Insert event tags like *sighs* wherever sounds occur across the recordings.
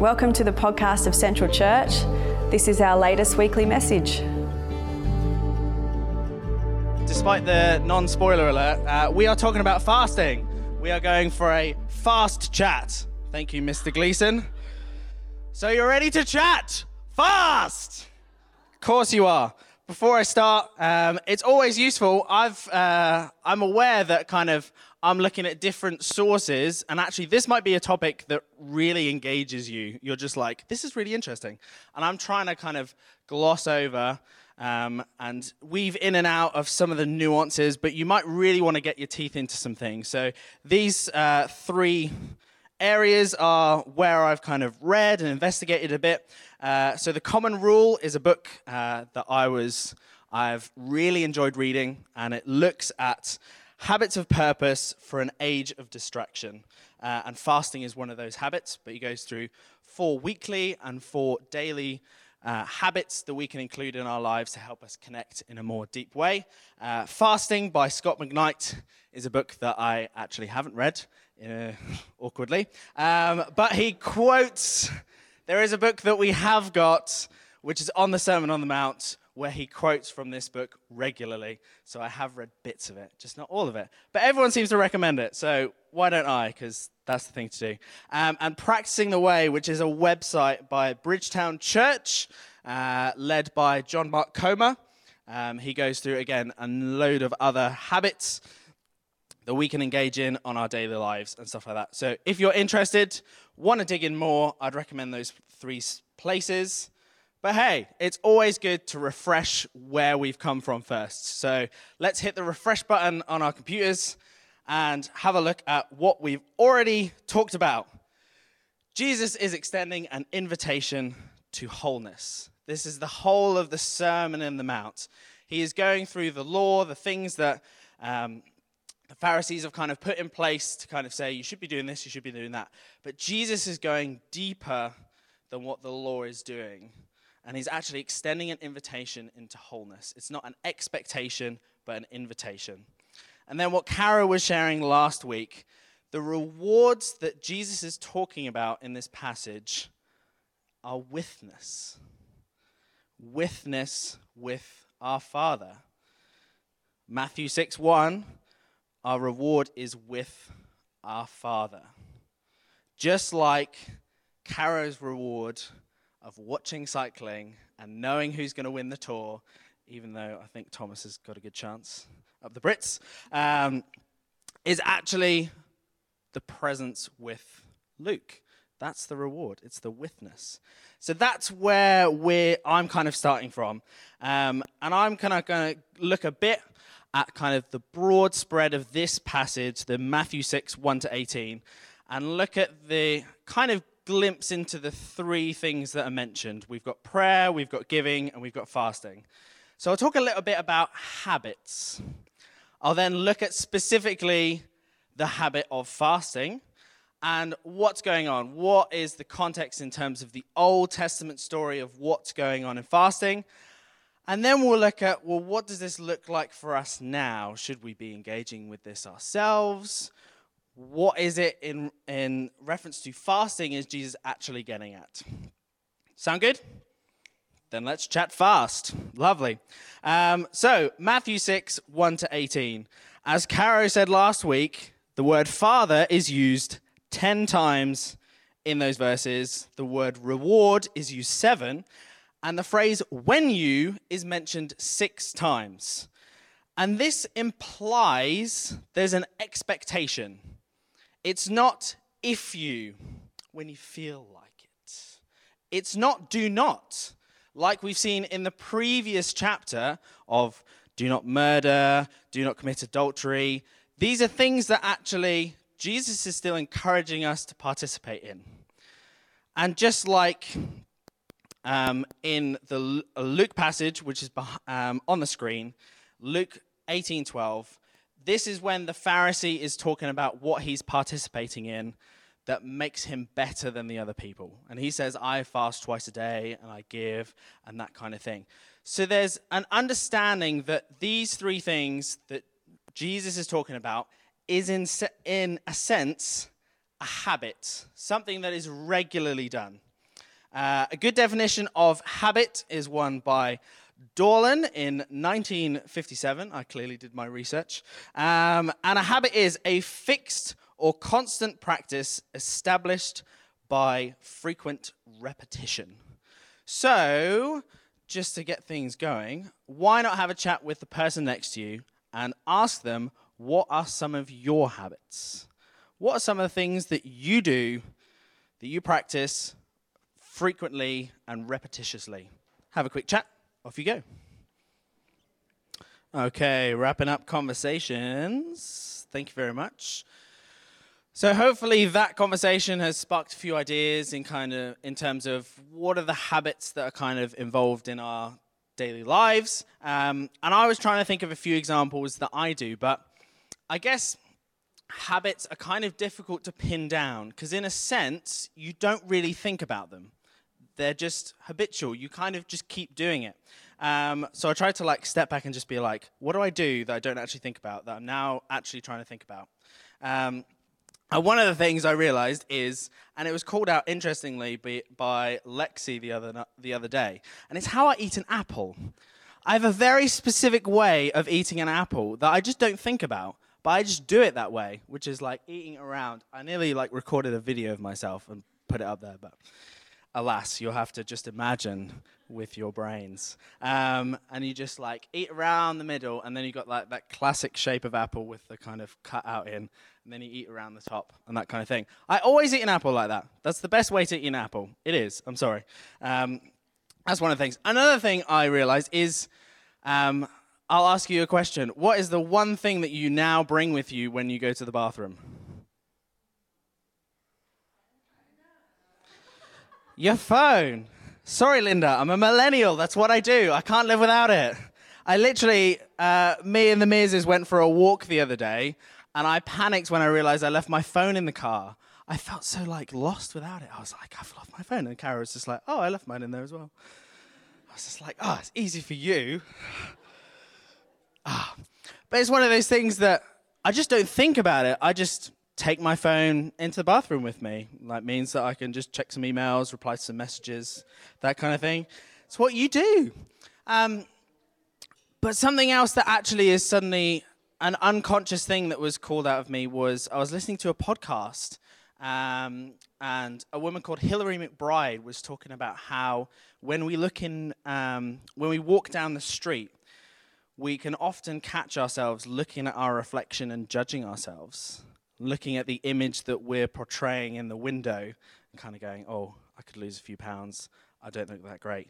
Welcome to the podcast of Central Church. This is our latest weekly message. Despite the non spoiler alert, uh, we are talking about fasting. We are going for a fast chat. Thank you, Mr. Gleason. So you're ready to chat? Fast! Of course you are. Before I start, um, it's always useful. I've, uh, I'm aware that kind of I'm looking at different sources, and actually, this might be a topic that really engages you. You're just like, this is really interesting. And I'm trying to kind of gloss over um, and weave in and out of some of the nuances, but you might really want to get your teeth into some things. So, these uh, three areas are where I've kind of read and investigated a bit. Uh, so, The Common Rule is a book uh, that I was. I've really enjoyed reading, and it looks at habits of purpose for an age of distraction. Uh, and fasting is one of those habits, but he goes through four weekly and four daily uh, habits that we can include in our lives to help us connect in a more deep way. Uh, fasting by Scot McKnight is a book that I actually haven't read, uh, *laughs* awkwardly. Um, but he quotes, there is a book that we have got, which is on the Sermon on the Mount, where he quotes from this book regularly. So I have read bits of it, just not all of it. But everyone seems to recommend it. So why don't I? Because that's the thing to do. Um, and Practicing the Way, which is a website by Bridgetown Church, uh, led by John Mark Comer. Um, he goes through, again, a load of other habits that we can engage in on our daily lives and stuff like that. So if you're interested, want to dig in more, I'd recommend those three places. But hey, it's always good to refresh where we've come from first. So let's hit the refresh button on our computers and have a look at what we've already talked about. Jesus is extending an invitation to wholeness. This is the whole of the Sermon in the Mount. He is going through the law, the things that um, the Pharisees have kind of put in place to kind of say, you should be doing this, you should be doing that. But Jesus is going deeper than what the law is doing and he's actually extending an invitation into wholeness. It's not an expectation, but an invitation. And then what Kara was sharing last week, the rewards that Jesus is talking about in this passage are witness. Witness with our Father. Matthew 6 1, our reward is with our Father. Just like Kara's reward of watching cycling and knowing who's going to win the tour, even though I think Thomas has got a good chance of the Brits, um, is actually the presence with Luke. That's the reward. It's the witness. So that's where we're, I'm kind of starting from. Um, and I'm kind of going to look a bit at kind of the broad spread of this passage, the Matthew 6, 1 to 18, and look at the kind of glimpse into the three things that are mentioned. We've got prayer, we've got giving, and we've got fasting. So I'll talk a little bit about habits. I'll then look at specifically the habit of fasting and what's going on. What is the context in terms of the Old Testament story of what's going on in fasting? And then we'll look at, well, what does this look like for us now? Should we be engaging with this ourselves? what is it in, in reference to fasting is Jesus actually getting at? Sound good? Then let's chat fast. Lovely. Um, so, Matthew 6, 1 to 18. As Caro said last week, the word father is used 10 times in those verses. The word reward is used seven. And the phrase when you is mentioned six times. And this implies there's an expectation it's not if you, when you feel like it. It's not do not, like we've seen in the previous chapter of do not murder, do not commit adultery. These are things that actually Jesus is still encouraging us to participate in. And just like um, in the Luke passage, which is um, on the screen, Luke 18:12, this is when the Pharisee is talking about what he's participating in that makes him better than the other people. And he says, I fast twice a day and I give and that kind of thing. So there's an understanding that these three things that Jesus is talking about is in, in a sense a habit, something that is regularly done. Uh, a good definition of habit is one by Dorlan in 1957. I clearly did my research. Um, and a habit is a fixed or constant practice established by frequent repetition. So, just to get things going, why not have a chat with the person next to you and ask them what are some of your habits? What are some of the things that you do, that you practice frequently and repetitiously? Have a quick chat. Off you go. Okay, wrapping up conversations. Thank you very much. So hopefully that conversation has sparked a few ideas in kind of in terms of what are the habits that are kind of involved in our daily lives. Um, and I was trying to think of a few examples that I do, but I guess habits are kind of difficult to pin down because in a sense you don't really think about them. They're just habitual. You kind of just keep doing it. Um, so I tried to like step back and just be like, what do I do that I don't actually think about that I'm now actually trying to think about? Um, and one of the things I realized is, and it was called out interestingly by, Lexi the other, the other day, and it's how I eat an apple. I have a very specific way of eating an apple that I just don't think about, but I just do it that way, which is like eating around. I nearly like recorded a video of myself and put it up there, but alas, you'll have to just imagine with your brains. Um, and you just like eat around the middle, and then you got like that classic shape of apple with the kind of cut out in, and then you eat around the top and that kind of thing. I always eat an apple like that. That's the best way to eat an apple. It is. I'm sorry. Um, that's one of the things. Another thing I realized is. Um, I'll ask you a question. What is the one thing that you now bring with you when you go to the bathroom? Your phone. Sorry, Linda, I'm a millennial. That's what I do. I can't live without it. I literally, uh, me and the Mearses went for a walk the other day, and I panicked when I realized I left my phone in the car. I felt so like lost without it. I was like, I've lost my phone, and Kara was just like, Oh, I left mine in there as well. I was just like, Oh, it's easy for you. *sighs* ah, but it's one of those things that I just don't think about it. I just take my phone into the bathroom with me. That means that I can just check some emails, reply to some messages, that kind of thing. It's what you do. Um, but something else that actually is suddenly an unconscious thing that was called out of me was I was listening to a podcast, um, and a woman called Hillary McBride was talking about how when we look in, um, when we walk down the street, we can often catch ourselves looking at our reflection and judging ourselves looking at the image that we're portraying in the window and kind of going, oh, I could lose a few pounds. I don't look that great.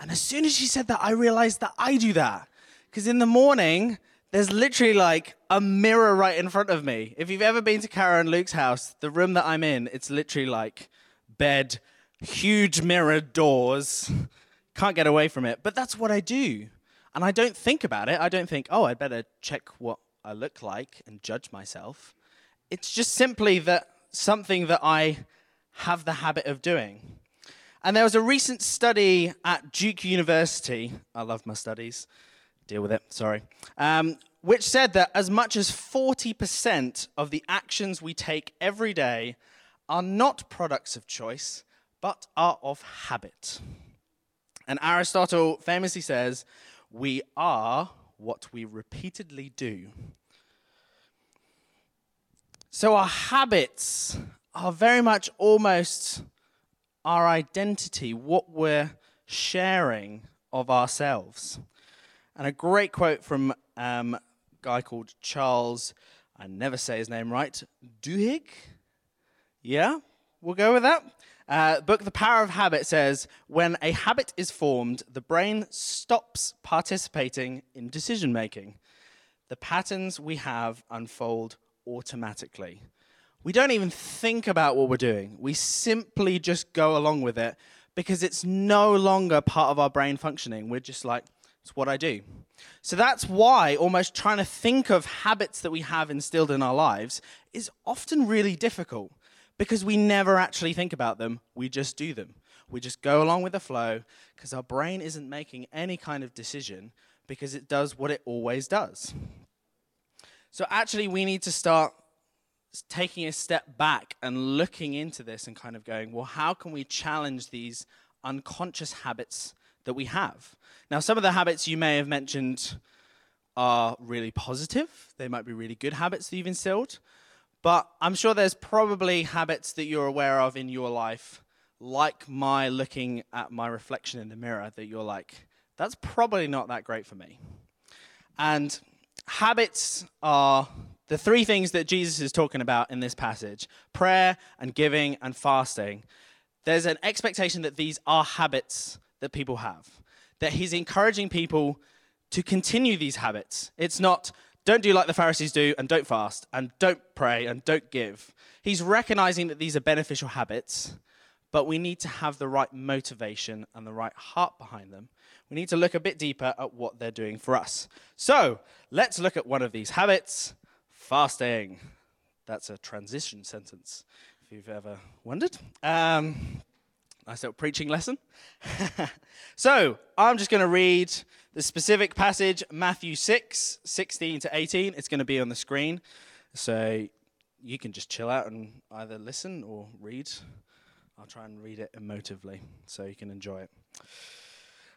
And as soon as she said that, I realized that I do that. Because in the morning, there's literally like a mirror right in front of me. If you've ever been to Kara and Luke's house, the room that I'm in, it's literally like bed, huge mirror doors. Can't get away from it. But that's what I do. And I don't think about it. I don't think, oh, I'd better check what I look like and judge myself. It's just simply that something that I have the habit of doing. And there was a recent study at Duke University. I love my studies. Deal with it, sorry. Um, which said that as much as 40% of the actions we take every day are not products of choice, but are of habit. And Aristotle famously says, We are what we repeatedly do. So our habits are very much almost our identity, what we're sharing of ourselves. And a great quote from um, a guy called Charles, I never say his name right, Duhigg? Yeah, we'll go with that. Uh, book The Power of Habit says when a habit is formed, the brain stops participating in decision making. The patterns we have unfold automatically. We don't even think about what we're doing. We simply just go along with it because it's no longer part of our brain functioning. We're just like, it's what I do. So that's why almost trying to think of habits that we have instilled in our lives is often really difficult because we never actually think about them. We just do them. We just go along with the flow because our brain isn't making any kind of decision because it does what it always does. So actually, we need to start taking a step back and looking into this and kind of going, well, how can we challenge these unconscious habits that we have? Now, some of the habits you may have mentioned are really positive, they might be really good habits that you've instilled. But I'm sure there's probably habits that you're aware of in your life, like my looking at my reflection in the mirror, that you're like, that's probably not that great for me. And habits are the three things that Jesus is talking about in this passage prayer and giving and fasting. There's an expectation that these are habits that people have, that he's encouraging people to continue these habits. It's not don't do like the Pharisees do and don't fast and don't pray and don't give. He's recognizing that these are beneficial habits, but we need to have the right motivation and the right heart behind them. We need to look a bit deeper at what they're doing for us. So let's look at one of these habits fasting. That's a transition sentence, if you've ever wondered. Um, nice little preaching lesson. *laughs* so I'm just going to read the specific passage, Matthew 6, 16 to 18, it's going to be on the screen. So you can just chill out and either listen or read. I'll try and read it emotively so you can enjoy it.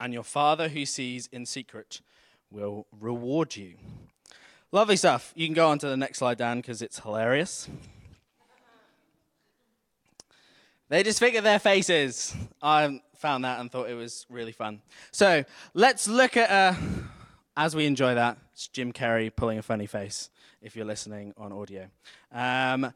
And your Father who sees in secret will reward you. Lovely stuff. You can go on to the next slide, Dan, because it's hilarious. They disfigure their faces. I found that and thought it was really fun. So let's look at, uh, as we enjoy that, it's Jim Carrey pulling a funny face if you're listening on audio. Um,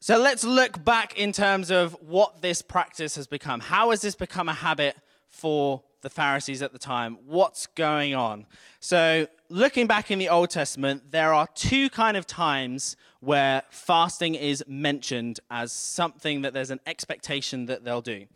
so let's look back in terms of what this practice has become. How has this become a habit for the Pharisees at the time? What's going on? So, looking back in the Old Testament, there are two kind of times where fasting is mentioned as something that there's an expectation that they'll do.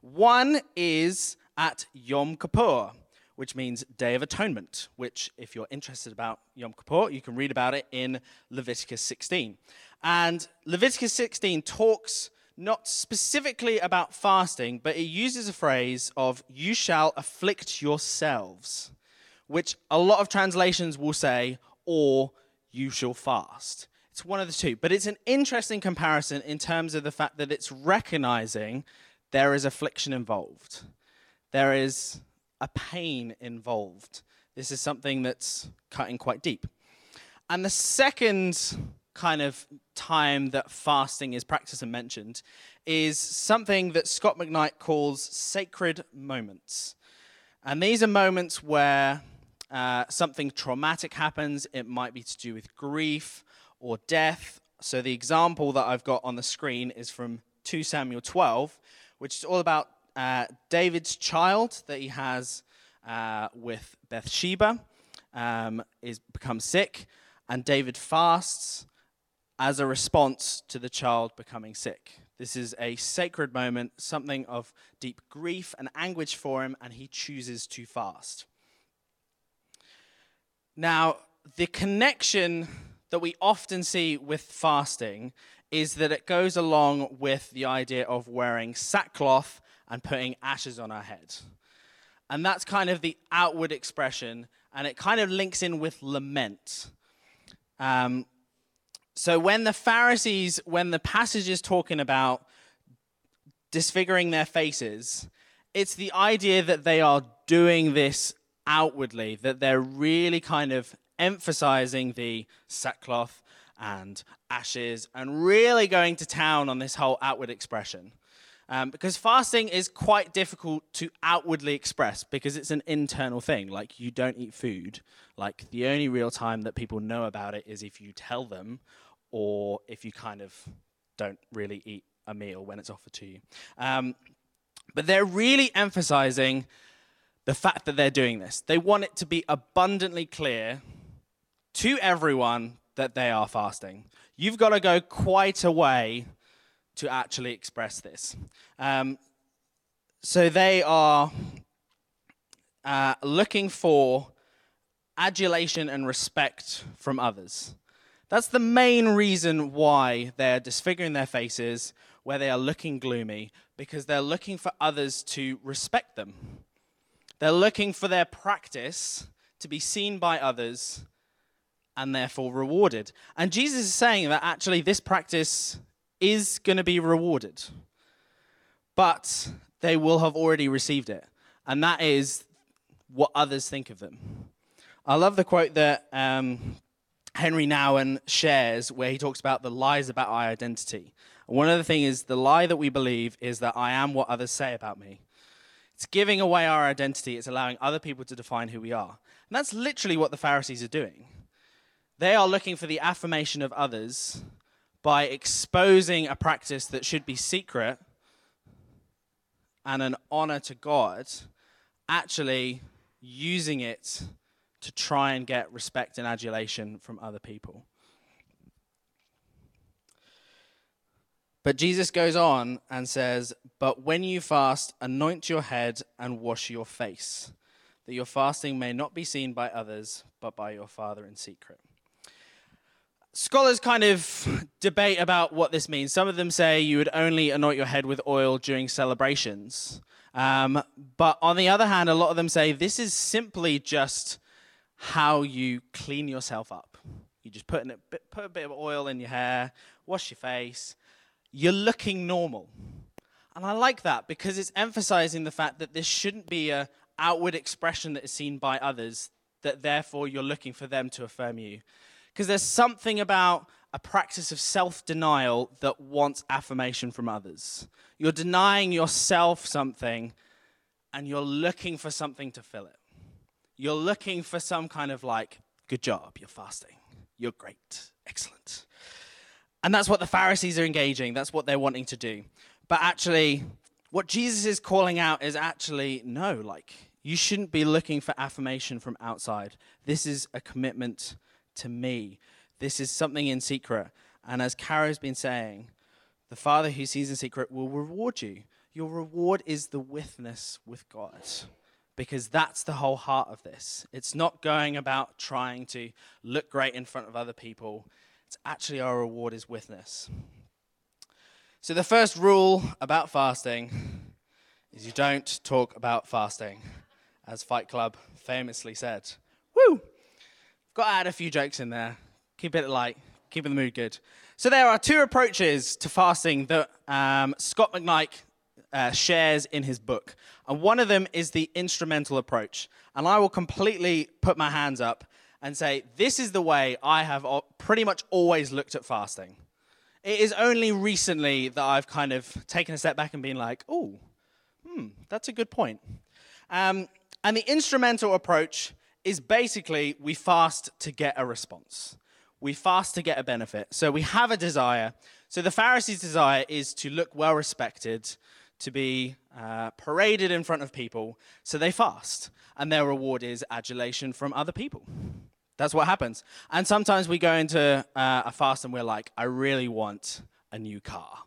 One is at Yom Kippur, which means Day of Atonement, which, if you're interested about Yom Kippur, you can read about it in Leviticus 16. And Leviticus 16 talks not specifically about fasting, but it uses a phrase of, you shall afflict yourselves, which a lot of translations will say, or you shall fast. It's one of the two. But it's an interesting comparison in terms of the fact that it's recognizing there is affliction involved. There is a pain involved. This is something that's cutting quite deep. And the second kind of time that fasting is practiced and mentioned is something that Scot McKnight calls sacred moments. And these are moments where uh, something traumatic happens. It might be to do with grief or death. So the example that I've got on the screen is from 2 Samuel 12, which is all about uh, David's child that he has uh, with Bathsheba um, is becomes sick, and David fasts as a response to the child becoming sick. This is a sacred moment, something of deep grief and anguish for him, and he chooses to fast. Now, the connection that we often see with fasting is that it goes along with the idea of wearing sackcloth and putting ashes on our head. And that's kind of the outward expression, and it kind of links in with lament. Um, so when the Pharisees, when the passage is talking about disfiguring their faces, it's the idea that they are doing this outwardly, that they're really kind of emphasizing the sackcloth and ashes and really going to town on this whole outward expression. Um, because fasting is quite difficult to outwardly express because it's an internal thing. Like, you don't eat food. Like, the only real time that people know about it is if you tell them or if you kind of don't really eat a meal when it's offered to you. Um, but they're really emphasizing the fact that they're doing this. They want it to be abundantly clear to everyone that they are fasting. You've got to go quite a way to actually express this. Um, so they are uh, looking for adulation and respect from others. That's the main reason why they're disfiguring their faces, where they are looking gloomy, because they're looking for others to respect them. They're looking for their practice to be seen by others and therefore rewarded. And Jesus is saying that actually this practice is going to be rewarded, but they will have already received it. And that is what others think of them. I love the quote that um, Henri Nouwen shares where he talks about the lies about our identity. One of the things is the lie that we believe is that I am what others say about me. It's giving away our identity, it's allowing other people to define who we are. And that's literally what the Pharisees are doing. They are looking for the affirmation of others by exposing a practice that should be secret and an honor to God, actually using it to try and get respect and adulation from other people. But Jesus goes on and says, But when you fast, anoint your head and wash your face, that your fasting may not be seen by others, but by your Father in secret. Scholars kind of *laughs* debate about what this means. Some of them say you would only anoint your head with oil during celebrations. Um, but on the other hand, a lot of them say this is simply just how you clean yourself up. You just put, a bit, put a bit of oil in your hair, wash your face. You're looking normal. And I like that because it's emphasizing the fact that this shouldn't be a outward expression that is seen by others, that therefore you're looking for them to affirm you. Because there's something about a practice of self denial that wants affirmation from others. You're denying yourself something and you're looking for something to fill it. You're looking for some kind of like, good job, you're fasting. You're great. Excellent. And that's what the Pharisees are engaging. That's what they're wanting to do. But actually, what Jesus is calling out is actually no, like, you shouldn't be looking for affirmation from outside. This is a commitment to me. This is something in secret. And as Kara's been saying, the Father who sees in secret will reward you. Your reward is the witness with God because that's the whole heart of this. It's not going about trying to look great in front of other people, it's actually our reward is witness. So, the first rule about fasting is you don't talk about fasting, as Fight Club famously said. Woo! Got to add a few jokes in there. Keep it light, keep the mood good. So, there are two approaches to fasting that um, Scot McKnight uh, shares in his book. And one of them is the instrumental approach. And I will completely put my hands up and say, this is the way I have pretty much always looked at fasting. It is only recently that I've kind of taken a step back and been like, oh, hmm, that's a good point. Um, and the instrumental approach is basically we fast to get a response. We fast to get a benefit. So we have a desire. So the Pharisees' desire is to look well respected, to be uh, paraded in front of people, so they fast. And their reward is adulation from other people. That's what happens. And sometimes we go into uh, a fast and we're like, I really want a new car.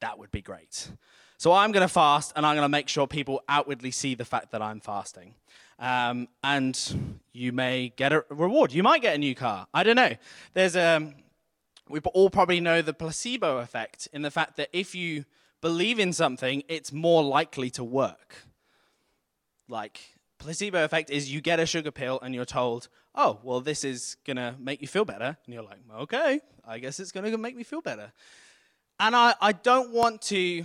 That would be great. So I'm going to fast and I'm going to make sure people outwardly see the fact that I'm fasting. Um, and you may get a reward. You might get a new car. I don't know. There's a, um, we all probably know the placebo effect in the fact that if you believe in something, it's more likely to work. Like, placebo effect is you get a sugar pill and you're told, oh, well, this is going to make you feel better. And you're like, okay, I guess it's going to make me feel better. And I, I don't want to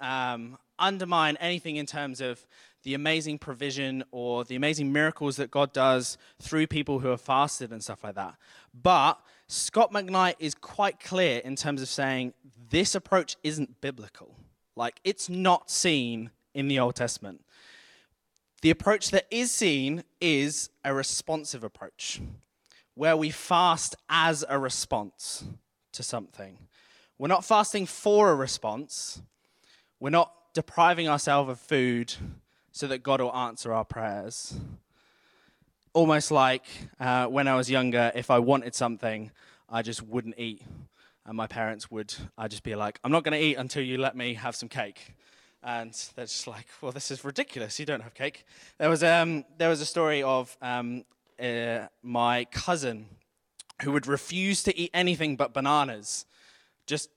um, undermine anything in terms of the amazing provision or the amazing miracles that God does through people who have fasted and stuff like that. But Scot McKnight is quite clear in terms of saying this approach isn't biblical. Like, it's not seen in the Old Testament. The approach that is seen is a responsive approach, where we fast as a response to something. We're not fasting for a response, we're not depriving ourselves of food so that God will answer our prayers. Almost like uh, when I was younger, if I wanted something, I just wouldn't eat. And my parents would, I'd just be like, I'm not going to eat until you let me have some cake. And they're just like, well, this is ridiculous. You don't have cake. There was, um, there was a story of um, uh, my cousin who would refuse to eat anything but bananas. Just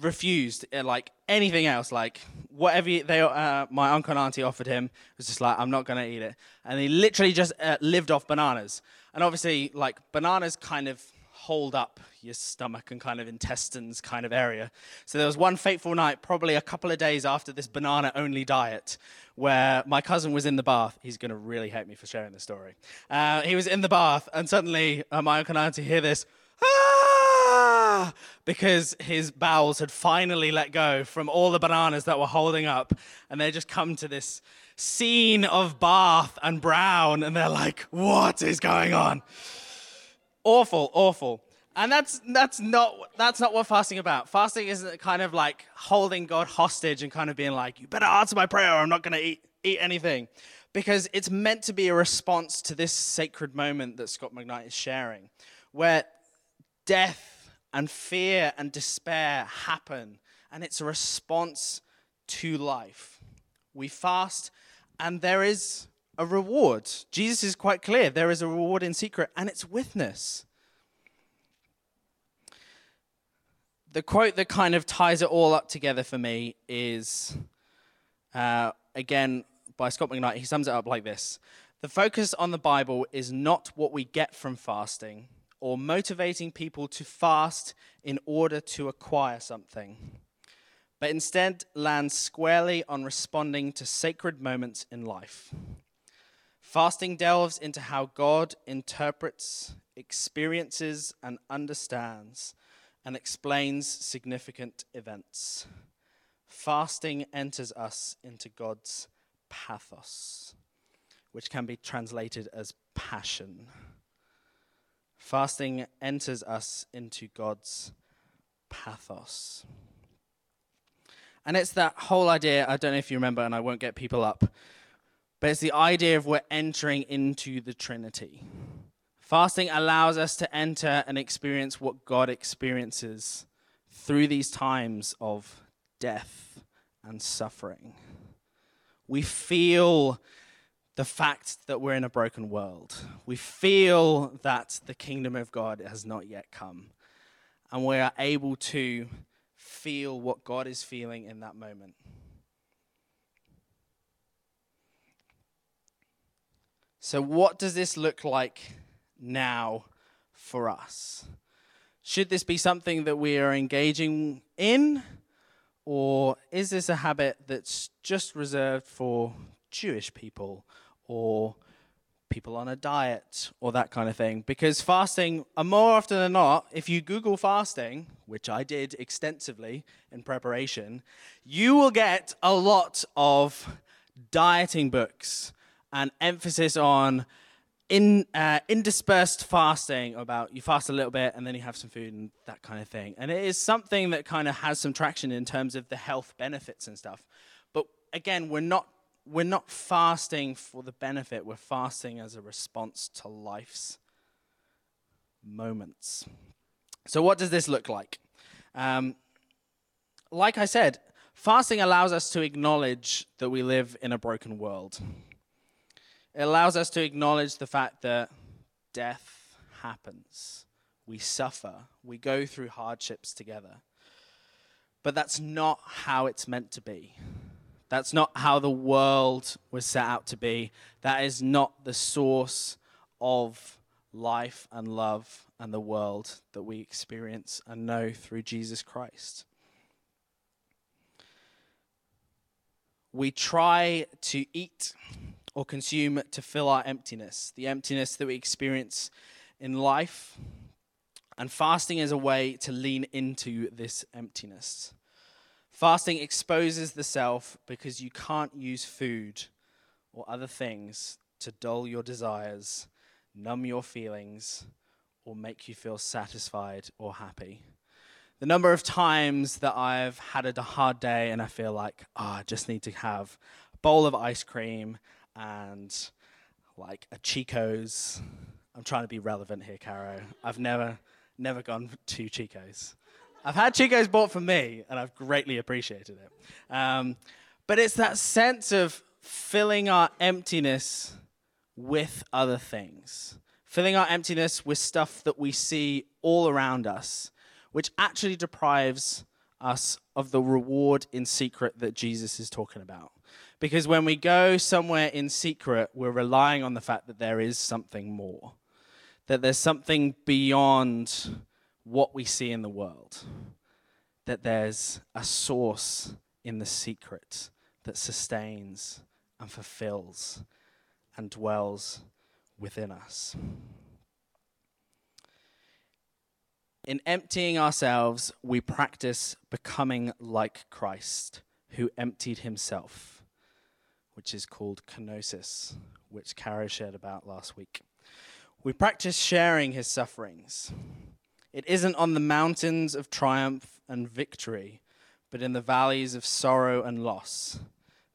refused uh, like anything else like whatever they uh, my uncle and auntie offered him was just like i'm not going to eat it. And he literally just uh, lived off bananas. And obviously like bananas kind of hold up your stomach and kind of intestines kind of area. So there was one fateful night probably a couple of days after this banana only diet where my cousin was in the bath. He's going to really hate me for sharing this story. Uh, he was in the bath and suddenly uh, my uncle and auntie hear this ah! *laughs* because his bowels had finally let go from all the bananas that were holding up. And they just come to this scene of Bath and Brown, and they're like, what is going on? Awful, awful. And that's that's not that's not what fasting about. Fasting isn't kind of like holding God hostage and kind of being like, you better answer my prayer, or I'm not gonna eat eat anything. Because it's meant to be a response to this sacred moment that Scot McKnight is sharing, where death and fear and despair happen, and it's a response to life. We fast, and there is a reward. Jesus is quite clear there is a reward in secret, and it's witness. The quote that kind of ties it all up together for me is, uh, again, by Scot McKnight. He sums it up like this The focus on the Bible is not what we get from fasting, or motivating people to fast in order to acquire something, but instead lands squarely on responding to sacred moments in life. Fasting delves into how God interprets, experiences, and understands and explains significant events. Fasting enters us into God's pathos, which can be translated as passion. Fasting enters us into God's pathos. And it's that whole idea, I don't know if you remember, and I won't get people up, but it's the idea of we're entering into the Trinity. Fasting allows us to enter and experience what God experiences through these times of death and suffering. We feel the fact that we're in a broken world. We feel that the kingdom of God has not yet come. And we are able to feel what God is feeling in that moment. So, what does this look like now for us? Should this be something that we are engaging in? Or is this a habit that's just reserved for Jewish people or people on a diet or that kind of thing. Because fasting, uh, more often than not, if you Google fasting, which I did extensively in preparation, you will get a lot of dieting books and emphasis on in uh, indispersed fasting about you fast a little bit and then you have some food and that kind of thing and it is something that kind of has some traction in terms of the health benefits and stuff but again we're not we're not fasting for the benefit, we're fasting as a response to life's moments. So, what does this look like? Um, like I said, fasting allows us to acknowledge that we live in a broken world. It allows us to acknowledge the fact that death happens, we suffer, we go through hardships together. But that's not how it's meant to be. That's not how the world was set out to be. That is not the source of life and love and the world that we experience and know through Jesus Christ. We try to eat or consume to fill our emptiness, the emptiness that we experience in life. And fasting is a way to lean into this emptiness. Fasting exposes the self because you can't use food or other things to dull your desires, numb your feelings, or make you feel satisfied or happy. The number of times that I've had a hard day and I feel like, oh, I just need to have a bowl of ice cream and like a Chico's. I'm trying to be relevant here, Caro. I've never, never gone *laughs* to Chico's. I've had Chico's bought for me, and I've greatly appreciated it. Um, but it's that sense of filling our emptiness with other things, filling our emptiness with stuff that we see all around us, which actually deprives us of the reward in secret that Jesus is talking about. Because when we go somewhere in secret, we're relying on the fact that there is something more, that there's something beyond what we see in the world, that there's a source in the secret that sustains and fulfills and dwells within us. In emptying ourselves, we practice becoming like Christ, who emptied himself, which is called kenosis, which Caro shared about last week. We practice sharing his sufferings. It isn't on the mountains of triumph and victory, but in the valleys of sorrow and loss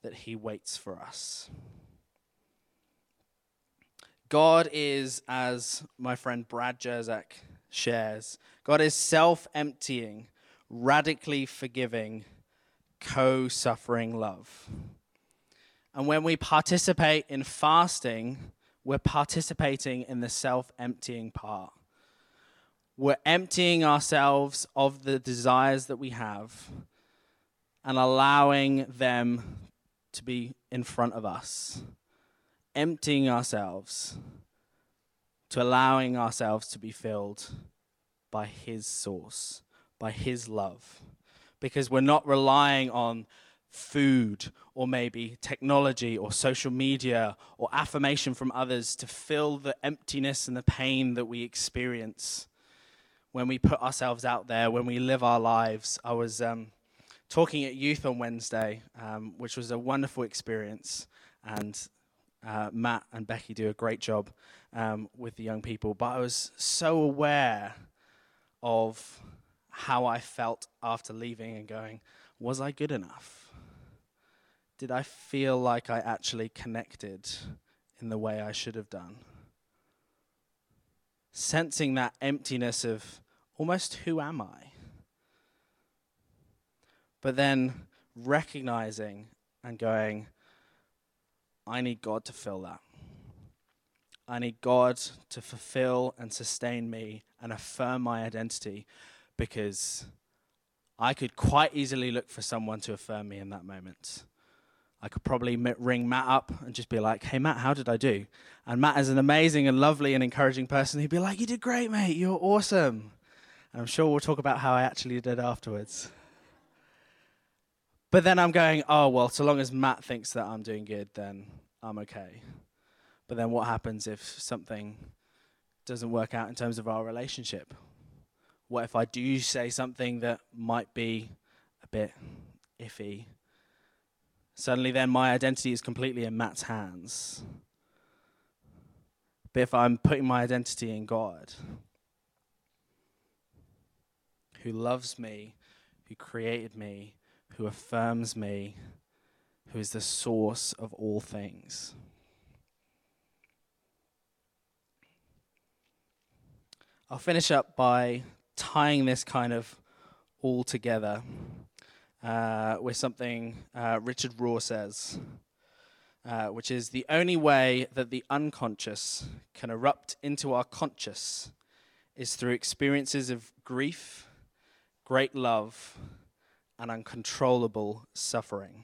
that he waits for us. God is, as my friend Brad Jersak shares, God is self emptying, radically forgiving, co suffering love. And when we participate in fasting, we're participating in the self emptying part. We're emptying ourselves of the desires that we have and allowing them to be in front of us emptying ourselves to allowing ourselves to be filled by His source, by His love. Because we're not relying on food or maybe technology or social media or affirmation from others to fill the emptiness and the pain that we experience when we put ourselves out there, when we live our lives. I was um, talking at youth on Wednesday, um, which was a wonderful experience. And uh, Matt and Becky do a great job um, with the young people, but I was so aware of how I felt after leaving and going, was I good enough? Did I feel like I actually connected in the way I should have done? Sensing that emptiness of almost who am I? But then recognizing and going, I need God to fill that. I need God to fulfill and sustain me and affirm my identity because I could quite easily look for someone to affirm me in that moment. I could probably ring Matt up and just be like, hey, Matt, how did I do? And Matt is an amazing and lovely and encouraging person. He'd be like, you did great, mate. You're awesome. And I'm sure we'll talk about how I actually did afterwards. But then I'm going, oh, well, so long as Matt thinks that I'm doing good, then I'm okay. But then what happens if something doesn't work out in terms of our relationship? What if I do say something that might be a bit iffy? Suddenly, then my identity is completely in Matt's hands. But if I'm putting my identity in God, who loves me, who created me, who affirms me, who is the source of all things. I'll finish up by tying this kind of all together uh, with something uh, Richard Rohr says, uh, which is the only way that the unconscious can erupt into our conscious is through experiences of grief, great love, and uncontrollable suffering.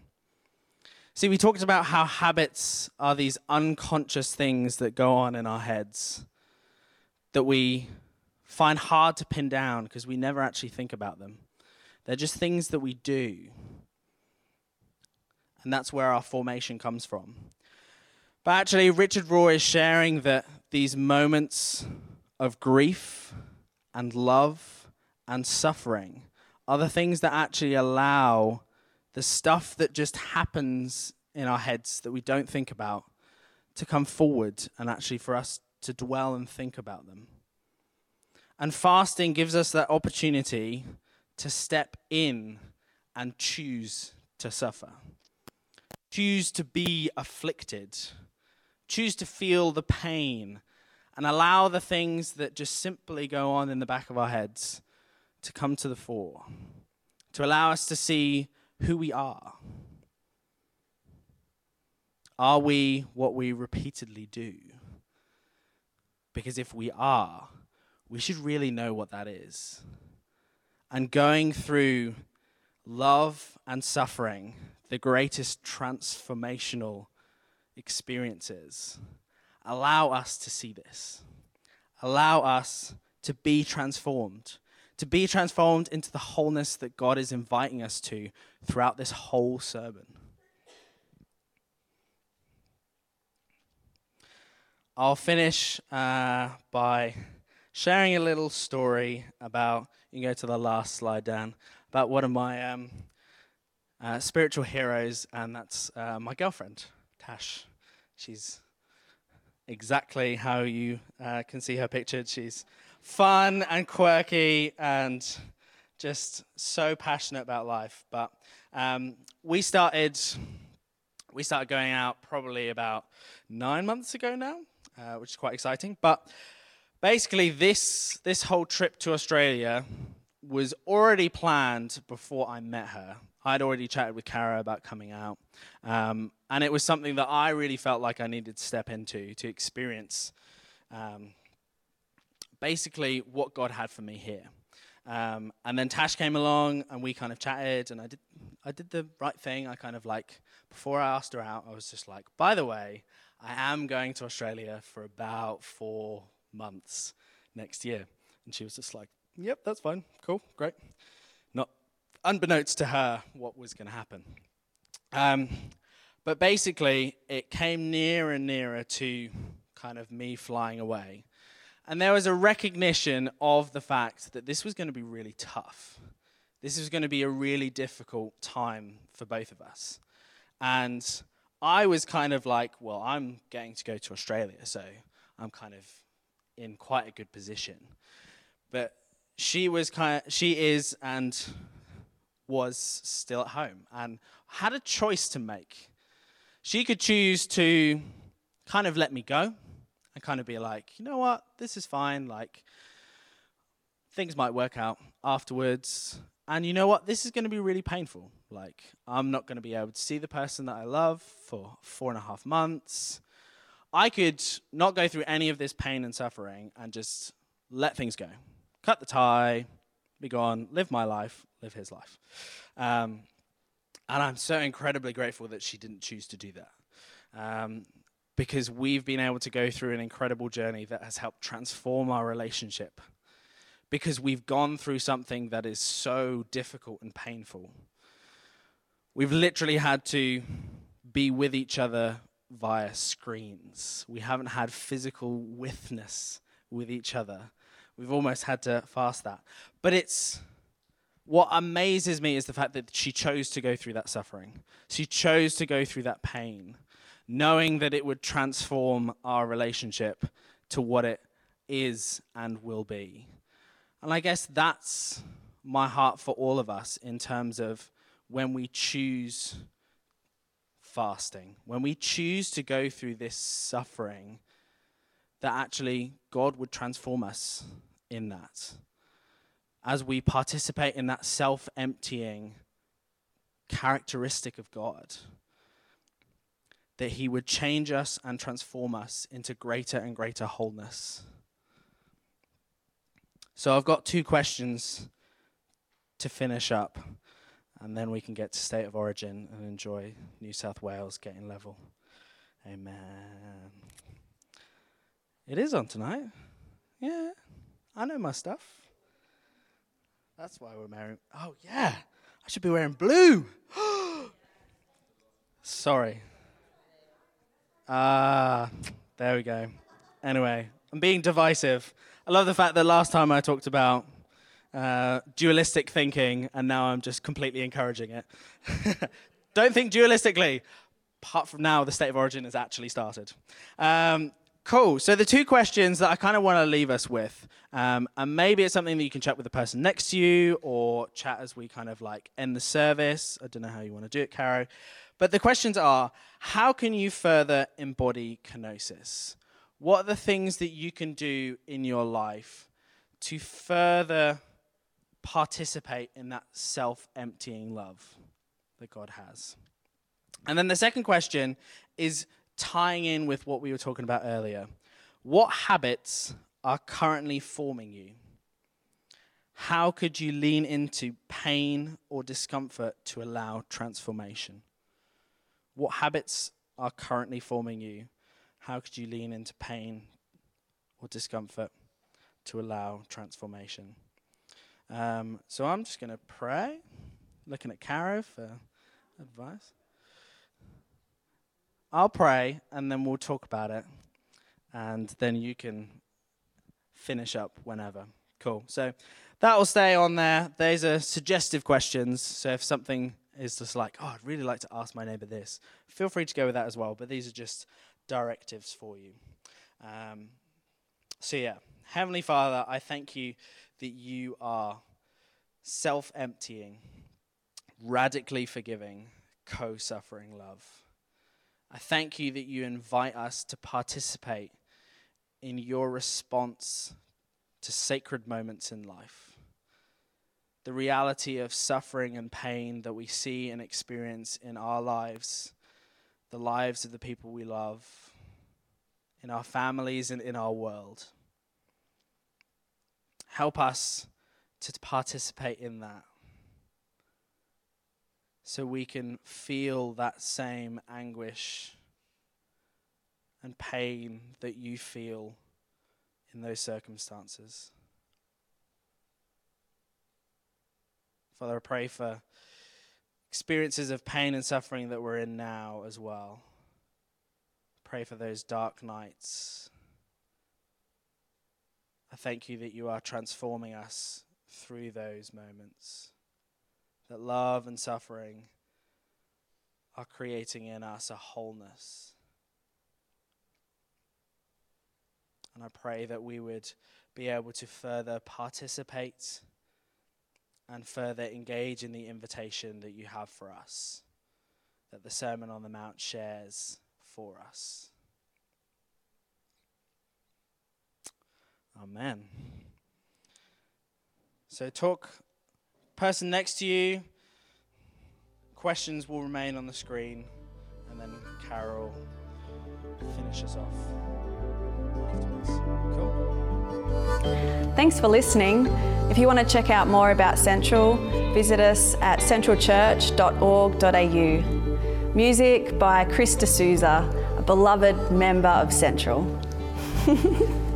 See, we talked about how habits are these unconscious things that go on in our heads that we find hard to pin down because we never actually think about them. They're just things that we do. And that's where our formation comes from. But actually, Richard Rohr is sharing that these moments of grief and love and suffering are the things that actually allow the stuff that just happens in our heads that we don't think about to come forward and actually for us to dwell and think about them. And fasting gives us that opportunity to step in and choose to suffer, choose to be afflicted, choose to feel the pain and allow the things that just simply go on in the back of our heads to come to the fore, to allow us to see who we are. Are we what we repeatedly do? Because if we are, we should really know what that is. And going through love and suffering, the greatest transformational experiences, allow us to see this. Allow us to be transformed, to be transformed into the wholeness that God is inviting us to throughout this whole sermon. I'll finish uh, by sharing a little story about, you can go to the last slide, Dan, about one of my um, uh, spiritual heroes, and that's uh, my girlfriend, Tash. She's exactly how you uh, can see her pictured. She's fun and quirky and just so passionate about life. But um, we started we started going out probably about nine months ago now, uh, which is quite exciting. But basically, this this whole trip to Australia was already planned before I met her. I'd already chatted with Kara about coming out, um, and it was something that I really felt like I needed to step into to experience. Um, basically, what God had for me here. Um, and then Tash came along, and we kind of chatted, and I did, I did the right thing. I kind of like before I asked her out, I was just like, by the way, I am going to Australia for about four months next year. And she was just like, yep, that's fine. Cool, great. Not unbeknownst to her what was going to happen. Um, but basically, it came nearer and nearer to kind of me flying away. And there was a recognition of the fact that this was going to be really tough. This was going to be a really difficult time for both of us. And I was kind of like, well, I'm getting to go to Australia, so I'm kind of in quite a good position. But she was kind of, she is and was still at home and had a choice to make. She could choose to kind of let me go and kind of be like, you know what, this is fine. Like, things might work out afterwards. And you know what, this is going to be really painful. Like, I'm not going to be able to see the person that I love for four and a half months. I could not go through any of this pain and suffering and just let things go. Cut the tie, be gone, live my life, live his life. Um, and I'm so incredibly grateful that she didn't choose to do that. Um, because we've been able to go through an incredible journey that has helped transform our relationship. Because we've gone through something that is so difficult and painful. We've literally had to be with each other via screens. We haven't had physical witness with each other. We've almost had to fast that. But it's what amazes me is the fact that she chose to go through that suffering. She chose to go through that pain, knowing that it would transform our relationship to what it is and will be. And I guess that's my heart for all of us in terms of when we choose fasting, when we choose to go through this suffering, that actually God would transform us in that. As we participate in that self emptying characteristic of God, that He would change us and transform us into greater and greater wholeness. So I've got two questions to finish up and then we can get to state of origin and enjoy New South Wales getting level. Amen. It is on tonight. Yeah, I know my stuff. That's why we're married. Oh, yeah, I should be wearing blue. *gasps* Sorry. Ah, uh, there we go. Anyway, I'm being divisive. I love the fact that last time I talked about uh, dualistic thinking, and now I'm just completely encouraging it. *laughs* Don't think dualistically. Apart from now, the state of origin has actually started. Um, cool. So the two questions that I kind of want to leave us with, um, and maybe it's something that you can chat with the person next to you, or chat as we kind of like end the service. I don't know how you want to do it, Caro. But the questions are: how can you further embody kenosis? What are the things that you can do in your life to further participate in that self emptying love that God has? And then the second question is tying in with what we were talking about earlier. What habits are currently forming you? How could you lean into pain or discomfort to allow transformation? What habits are currently forming you? How could you lean into pain or discomfort to allow transformation? Um, so I'm just going to pray, looking at Caro for advice. I'll pray and then we'll talk about it, and then you can finish up whenever. Cool. So that will stay on there. There's a suggestive questions. So if something is just like, oh, I'd really like to ask my neighbor this, feel free to go with that as well. But these are just directives for you. Um, so yeah, Heavenly Father, I thank you that you are self emptying, radically forgiving, co suffering love. I thank you that you invite us to participate in your response to sacred moments in life. The reality of suffering and pain that we see and experience in our lives, the lives of the people we love, in our families and in our world. Help us to participate in that so we can feel that same anguish and pain that you feel in those circumstances. Father, I pray for experiences of pain and suffering that we're in now as well. Pray for those dark nights. Thank you that you are transforming us through those moments that love and suffering are creating in us a wholeness. And I pray that we would be able to further participate and further engage in the invitation that you have for us, that the Sermon on the Mount shares for us. Amen. So, talk person next to you. Questions will remain on the screen, and then Carol finishes off afterwards. Cool. Thanks for listening. If you want to check out more about Central, visit us at centralchurch.org.au. Music by Chris D'Souza, a beloved member of Central. *laughs*